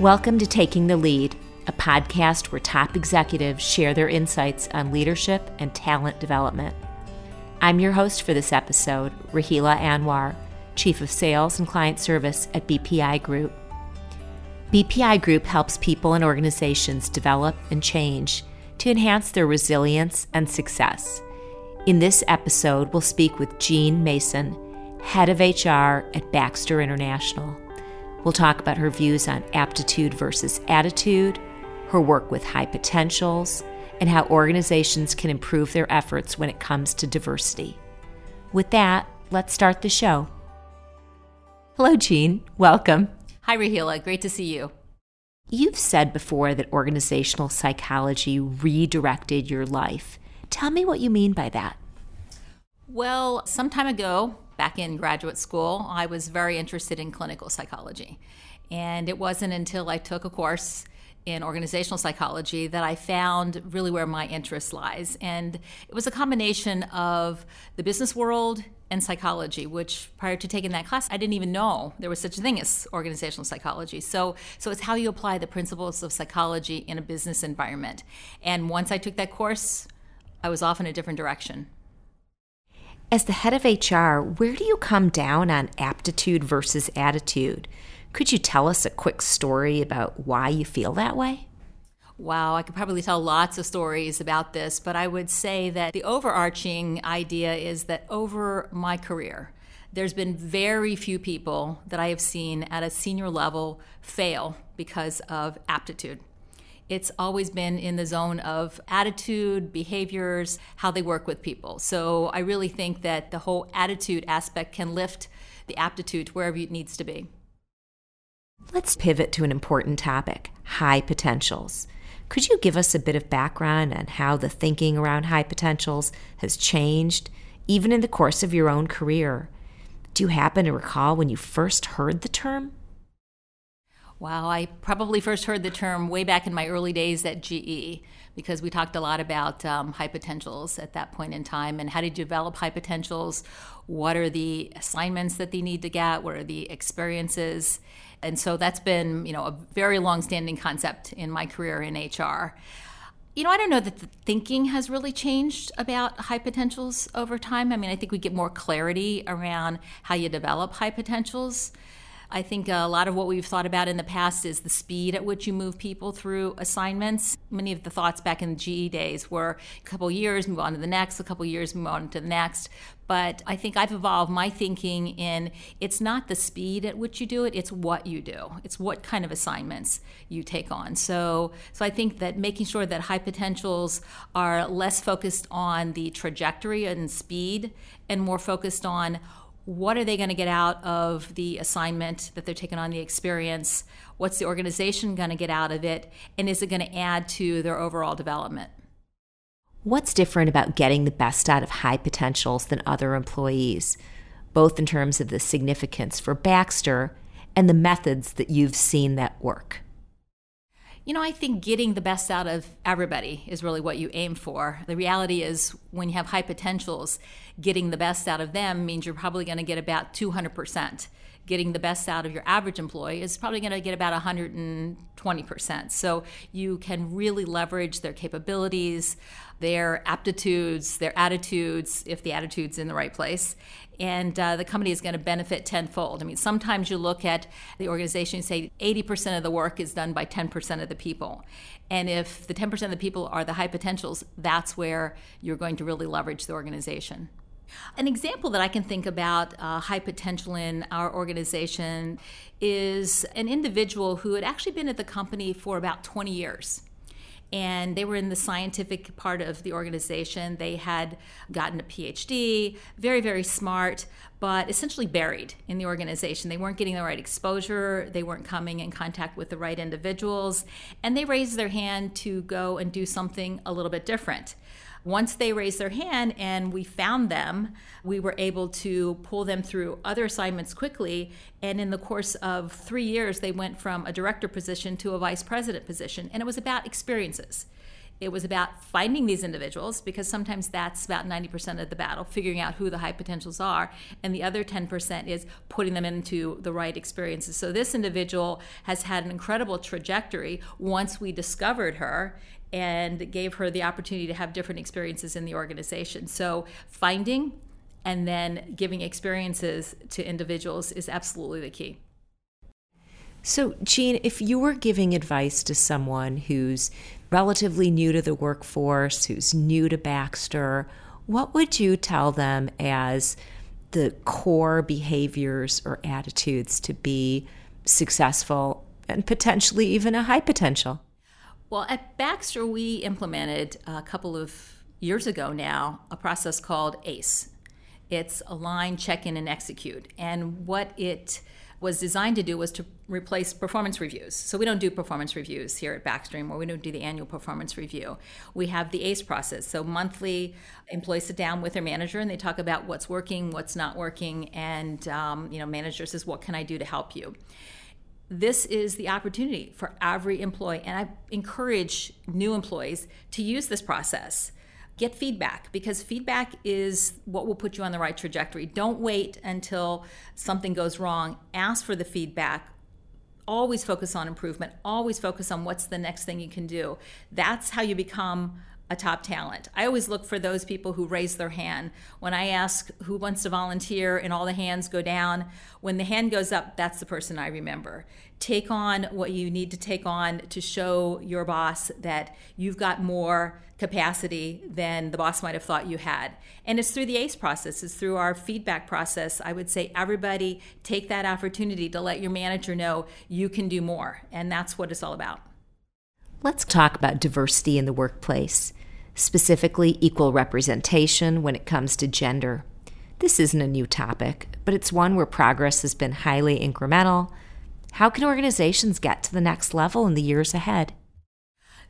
Welcome to Taking the Lead, a podcast where top executives share their insights on leadership and talent development. I'm your host for this episode, Rahila Anwar, Chief of Sales and Client Service at BPI Group. BPI Group helps people and organizations develop and change to enhance their resilience and success. In this episode, we'll speak with Jeanne Mason, head of HR at Baxter International. We'll talk about her views on aptitude versus attitude, her work with high potentials, and how organizations can improve their efforts when it comes to diversity. With that, let's start the show. Hello, Jeanne. Welcome. Hi, Rahila. Great to see you. You've said before that organizational psychology redirected your life. Tell me what you mean by that. Well, some time ago, back in graduate school, I was very interested in clinical psychology. And it wasn't until I took a course in organizational psychology that I found really where my interest lies. And it was a combination of the business world and psychology, which prior to taking that class, I didn't even know there was such a thing as organizational psychology. So, so it's how you apply the principles of psychology in a business environment. And once I took that course, I was off in a different direction. As the head of HR, where do you come down on aptitude versus attitude? Could you tell us a quick story about why you feel that way? Wow, I could probably tell lots of stories about this, but I would say that the overarching idea is that over my career, there's been very few people that I have seen at a senior level fail because of aptitude it's always been in the zone of attitude, behaviors, how they work with people. So I really think that the whole attitude aspect can lift the aptitude to wherever it needs to be. Let's pivot to an important topic high potentials. Could you give us a bit of background on how the thinking around high potentials has changed, even in the course of your own career? Do you happen to recall when you first heard the term? Wow, I probably first heard the term way back in my early days at GE because we talked a lot about um, high potentials at that point in time and how to develop high potentials. What are the assignments that they need to get? What are the experiences? And so that's been, you know, a very long-standing concept in my career in HR. You know, I don't know that the thinking has really changed about high potentials over time. I mean, I think we get more clarity around how you develop high potentials. I think a lot of what we've thought about in the past is the speed at which you move people through assignments. Many of the thoughts back in the GE days were a couple years, move on to the next, a couple years, move on to the next. But I think I've evolved my thinking in it's not the speed at which you do it, it's what you do. It's what kind of assignments you take on. So so I think that making sure that high potentials are less focused on the trajectory and speed and more focused on what are they going to get out of the assignment that they're taking on the experience? What's the organization going to get out of it? And is it going to add to their overall development? What's different about getting the best out of high potentials than other employees both in terms of the significance for baxter and the methods that you've seen that work you know, I think getting the best out of everybody is really what you aim for. The reality is, when you have high potentials, getting the best out of them means you're probably going to get about 200%. Getting the best out of your average employee is probably going to get about 120%. So you can really leverage their capabilities, their aptitudes, their attitudes, if the attitude's in the right place, and uh, the company is going to benefit tenfold. I mean, sometimes you look at the organization and say 80% of the work is done by 10% of the people. And if the 10% of the people are the high potentials, that's where you're going to really leverage the organization. An example that I can think about uh, high potential in our organization is an individual who had actually been at the company for about 20 years and they were in the scientific part of the organization. They had gotten a PhD, very, very smart, but essentially buried in the organization. They weren't getting the right exposure, they weren't coming in contact with the right individuals, and they raised their hand to go and do something a little bit different. Once they raised their hand and we found them, we were able to pull them through other assignments quickly. And in the course of three years, they went from a director position to a vice president position. And it was about experiences. It was about finding these individuals because sometimes that's about 90% of the battle, figuring out who the high potentials are. And the other 10% is putting them into the right experiences. So this individual has had an incredible trajectory once we discovered her and gave her the opportunity to have different experiences in the organization. So finding and then giving experiences to individuals is absolutely the key. So, Jeanne, if you were giving advice to someone who's relatively new to the workforce, who's new to Baxter, what would you tell them as the core behaviors or attitudes to be successful and potentially even a high potential? Well, at Baxter, we implemented a couple of years ago now a process called ACE. It's align, check in, and execute. And what it was designed to do was to replace performance reviews. So we don't do performance reviews here at Baxter, anymore. We don't do the annual performance review. We have the ACE process. So monthly, employees sit down with their manager and they talk about what's working, what's not working, and um, you know, manager says, "What can I do to help you?" This is the opportunity for every employee, and I encourage new employees to use this process get feedback because feedback is what will put you on the right trajectory. Don't wait until something goes wrong. Ask for the feedback. Always focus on improvement. Always focus on what's the next thing you can do. That's how you become a top talent. I always look for those people who raise their hand. When I ask who wants to volunteer and all the hands go down, when the hand goes up, that's the person I remember. Take on what you need to take on to show your boss that you've got more capacity than the boss might have thought you had. And it's through the ACE process, it's through our feedback process. I would say everybody take that opportunity to let your manager know you can do more. And that's what it's all about. Let's talk about diversity in the workplace specifically equal representation when it comes to gender. This isn't a new topic, but it's one where progress has been highly incremental. How can organizations get to the next level in the years ahead?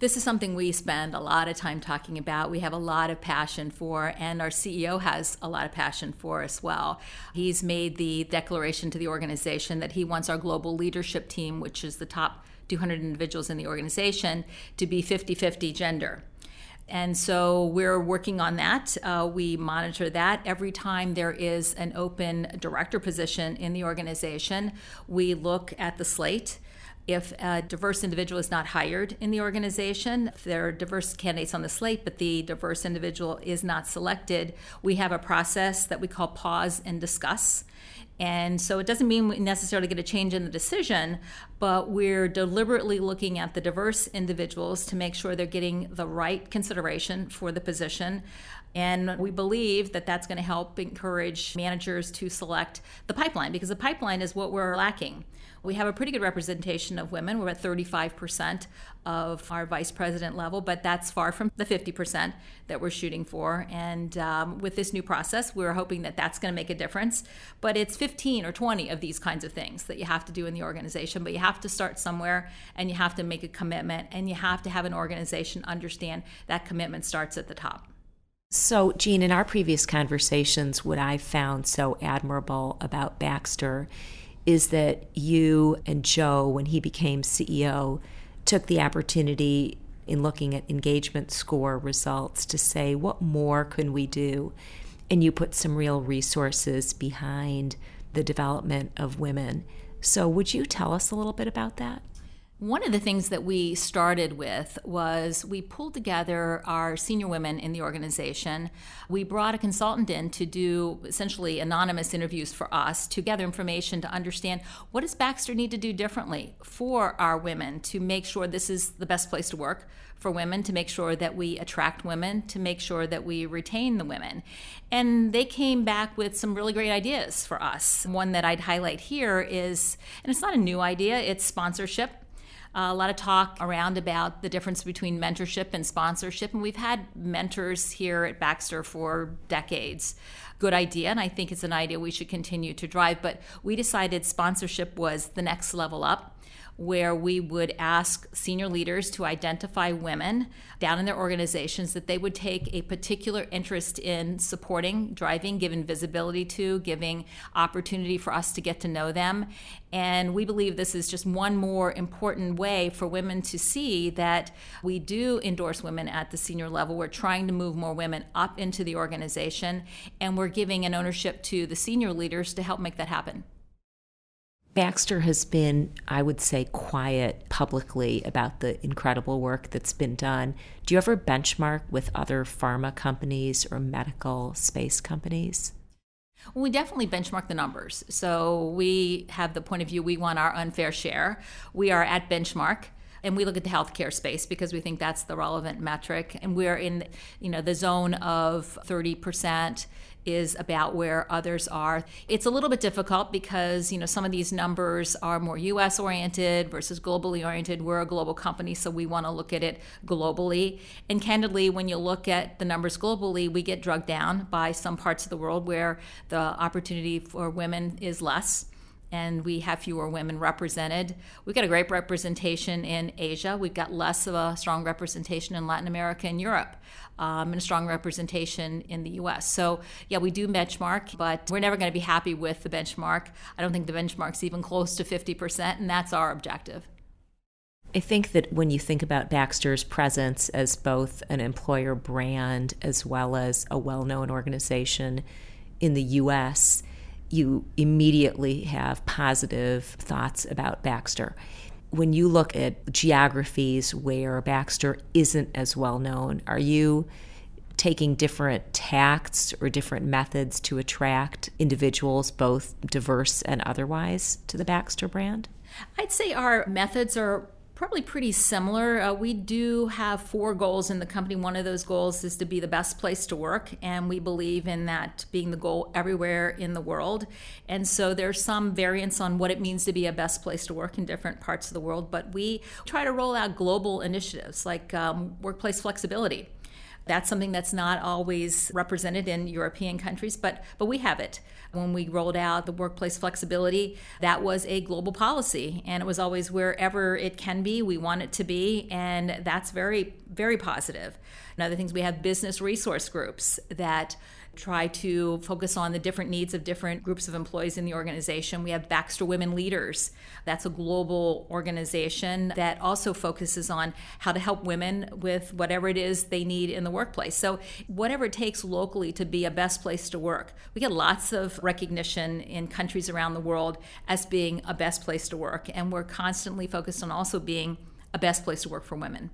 This is something we spend a lot of time talking about. We have a lot of passion for, and our CEO has a lot of passion for as well. He's made the declaration to the organization that he wants our global leadership team, which is the top 200 individuals in the organization, to be 50 50 gender. And so we're working on that. Uh, we monitor that every time there is an open director position in the organization. We look at the slate. If a diverse individual is not hired in the organization, if there are diverse candidates on the slate, but the diverse individual is not selected, we have a process that we call pause and discuss. And so it doesn't mean we necessarily get a change in the decision, but we're deliberately looking at the diverse individuals to make sure they're getting the right consideration for the position. And we believe that that's going to help encourage managers to select the pipeline because the pipeline is what we're lacking. We have a pretty good representation of women. We're at 35% of our vice president level, but that's far from the 50% that we're shooting for. And um, with this new process, we're hoping that that's going to make a difference. But it's 15 or 20 of these kinds of things that you have to do in the organization. But you have to start somewhere and you have to make a commitment and you have to have an organization understand that commitment starts at the top. So, Jeanne, in our previous conversations, what I found so admirable about Baxter is that you and Joe, when he became CEO, took the opportunity in looking at engagement score results to say, what more can we do? And you put some real resources behind the development of women. So, would you tell us a little bit about that? One of the things that we started with was we pulled together our senior women in the organization. We brought a consultant in to do essentially anonymous interviews for us to gather information to understand what does Baxter need to do differently for our women to make sure this is the best place to work for women, to make sure that we attract women, to make sure that we retain the women. And they came back with some really great ideas for us. One that I'd highlight here is, and it's not a new idea, it's sponsorship a lot of talk around about the difference between mentorship and sponsorship, and we've had mentors here at Baxter for decades. Good idea, and I think it's an idea we should continue to drive. But we decided sponsorship was the next level up. Where we would ask senior leaders to identify women down in their organizations that they would take a particular interest in supporting, driving, giving visibility to, giving opportunity for us to get to know them. And we believe this is just one more important way for women to see that we do endorse women at the senior level. We're trying to move more women up into the organization, and we're giving an ownership to the senior leaders to help make that happen. Baxter has been, I would say, quiet publicly about the incredible work that's been done. Do you ever benchmark with other pharma companies or medical space companies? We definitely benchmark the numbers. So we have the point of view we want our unfair share. We are at benchmark and we look at the healthcare space because we think that's the relevant metric and we're in you know the zone of 30% is about where others are. It's a little bit difficult because, you know, some of these numbers are more US oriented versus globally oriented. We're a global company, so we want to look at it globally. And candidly, when you look at the numbers globally, we get drugged down by some parts of the world where the opportunity for women is less and we have fewer women represented. We've got a great representation in Asia. We've got less of a strong representation in Latin America and Europe, um, and a strong representation in the US. So, yeah, we do benchmark, but we're never going to be happy with the benchmark. I don't think the benchmark's even close to 50%, and that's our objective. I think that when you think about Baxter's presence as both an employer brand as well as a well known organization in the US, you immediately have positive thoughts about Baxter. When you look at geographies where Baxter isn't as well known, are you taking different tacts or different methods to attract individuals, both diverse and otherwise, to the Baxter brand? I'd say our methods are probably pretty similar. Uh, we do have four goals in the company. One of those goals is to be the best place to work, and we believe in that being the goal everywhere in the world. And so there's some variance on what it means to be a best place to work in different parts of the world, but we try to roll out global initiatives like um, workplace flexibility. That's something that's not always represented in European countries, but but we have it. When we rolled out the workplace flexibility, that was a global policy and it was always wherever it can be, we want it to be, and that's very very positive. Another things we have business resource groups that try to focus on the different needs of different groups of employees in the organization. We have Baxter Women Leaders. That's a global organization that also focuses on how to help women with whatever it is they need in the workplace. So, whatever it takes locally to be a best place to work. We get lots of recognition in countries around the world as being a best place to work, and we're constantly focused on also being a best place to work for women.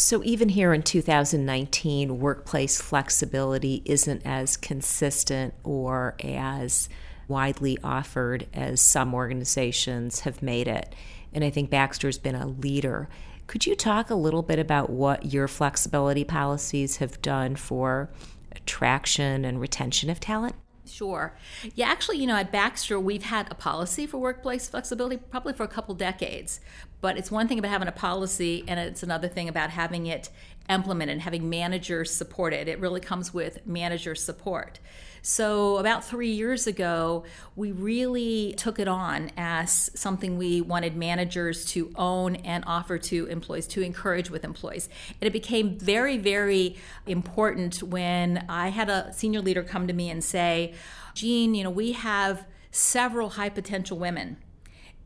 So, even here in 2019, workplace flexibility isn't as consistent or as widely offered as some organizations have made it. And I think Baxter's been a leader. Could you talk a little bit about what your flexibility policies have done for attraction and retention of talent? Sure. Yeah, actually, you know, at Baxter, we've had a policy for workplace flexibility probably for a couple decades. But it's one thing about having a policy, and it's another thing about having it implemented and having managers support it. It really comes with manager support. So, about three years ago, we really took it on as something we wanted managers to own and offer to employees, to encourage with employees. And it became very, very important when I had a senior leader come to me and say, Jeanne, you know, we have several high potential women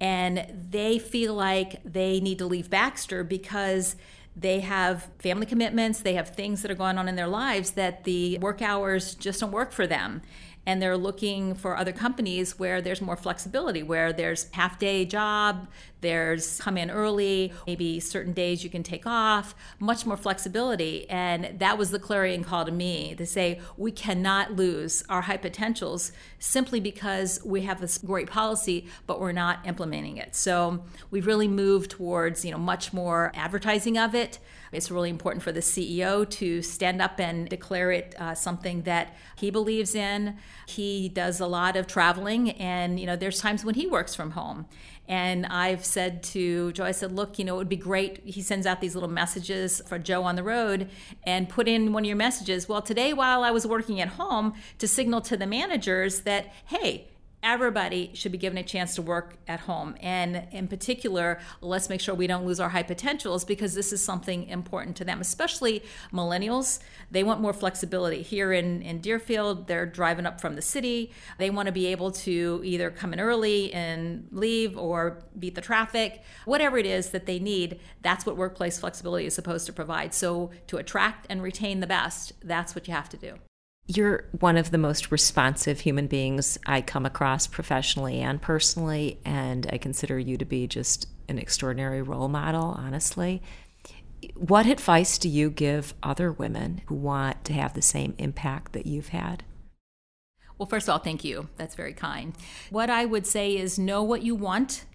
and they feel like they need to leave Baxter because they have family commitments, they have things that are going on in their lives that the work hours just don't work for them and they're looking for other companies where there's more flexibility, where there's half day job, there's come in early, maybe certain days you can take off, much more flexibility. And that was the clarion call to me to say we cannot lose our high potentials simply because we have this great policy, but we're not implementing it. So we've really moved towards, you know, much more advertising of it. It's really important for the CEO to stand up and declare it uh, something that he believes in. He does a lot of traveling, and you know, there's times when he works from home. And I've said to Joe, I said, look, you know, it would be great. He sends out these little messages for Joe on the road and put in one of your messages. Well, today, while I was working at home, to signal to the managers that, hey, everybody should be given a chance to work at home. And in particular, let's make sure we don't lose our high potentials because this is something important to them, especially millennials. They want more flexibility. Here in, in Deerfield, they're driving up from the city. They want to be able to either come in early and leave or beat the traffic. Whatever it is that they need, that's what workplace flexibility is supposed to provide. So, to attract and retain the best, that's what you have to do. You're one of the most responsive human beings I come across professionally and personally, and I consider you to be just an extraordinary role model, honestly. What advice do you give other women who want to have the same impact that you've had? Well, first of all, thank you. That's very kind. What I would say is know what you want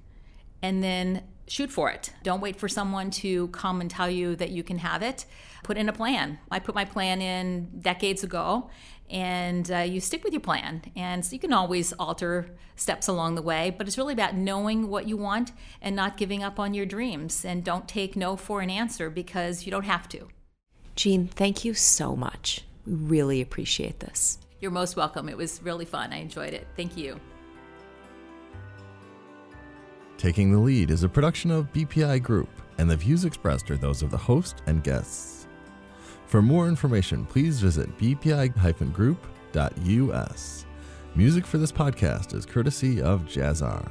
and then shoot for it. Don't wait for someone to come and tell you that you can have it. Put in a plan. I put my plan in decades ago, and uh, you stick with your plan. And so you can always alter steps along the way, but it's really about knowing what you want and not giving up on your dreams. And don't take no for an answer because you don't have to. Jeanne, thank you so much. We really appreciate this. You're most welcome. It was really fun. I enjoyed it. Thank you. Taking the Lead is a production of BPI Group, and the views expressed are those of the host and guests. For more information, please visit bpi-group.us. Music for this podcast is courtesy of Jazzar.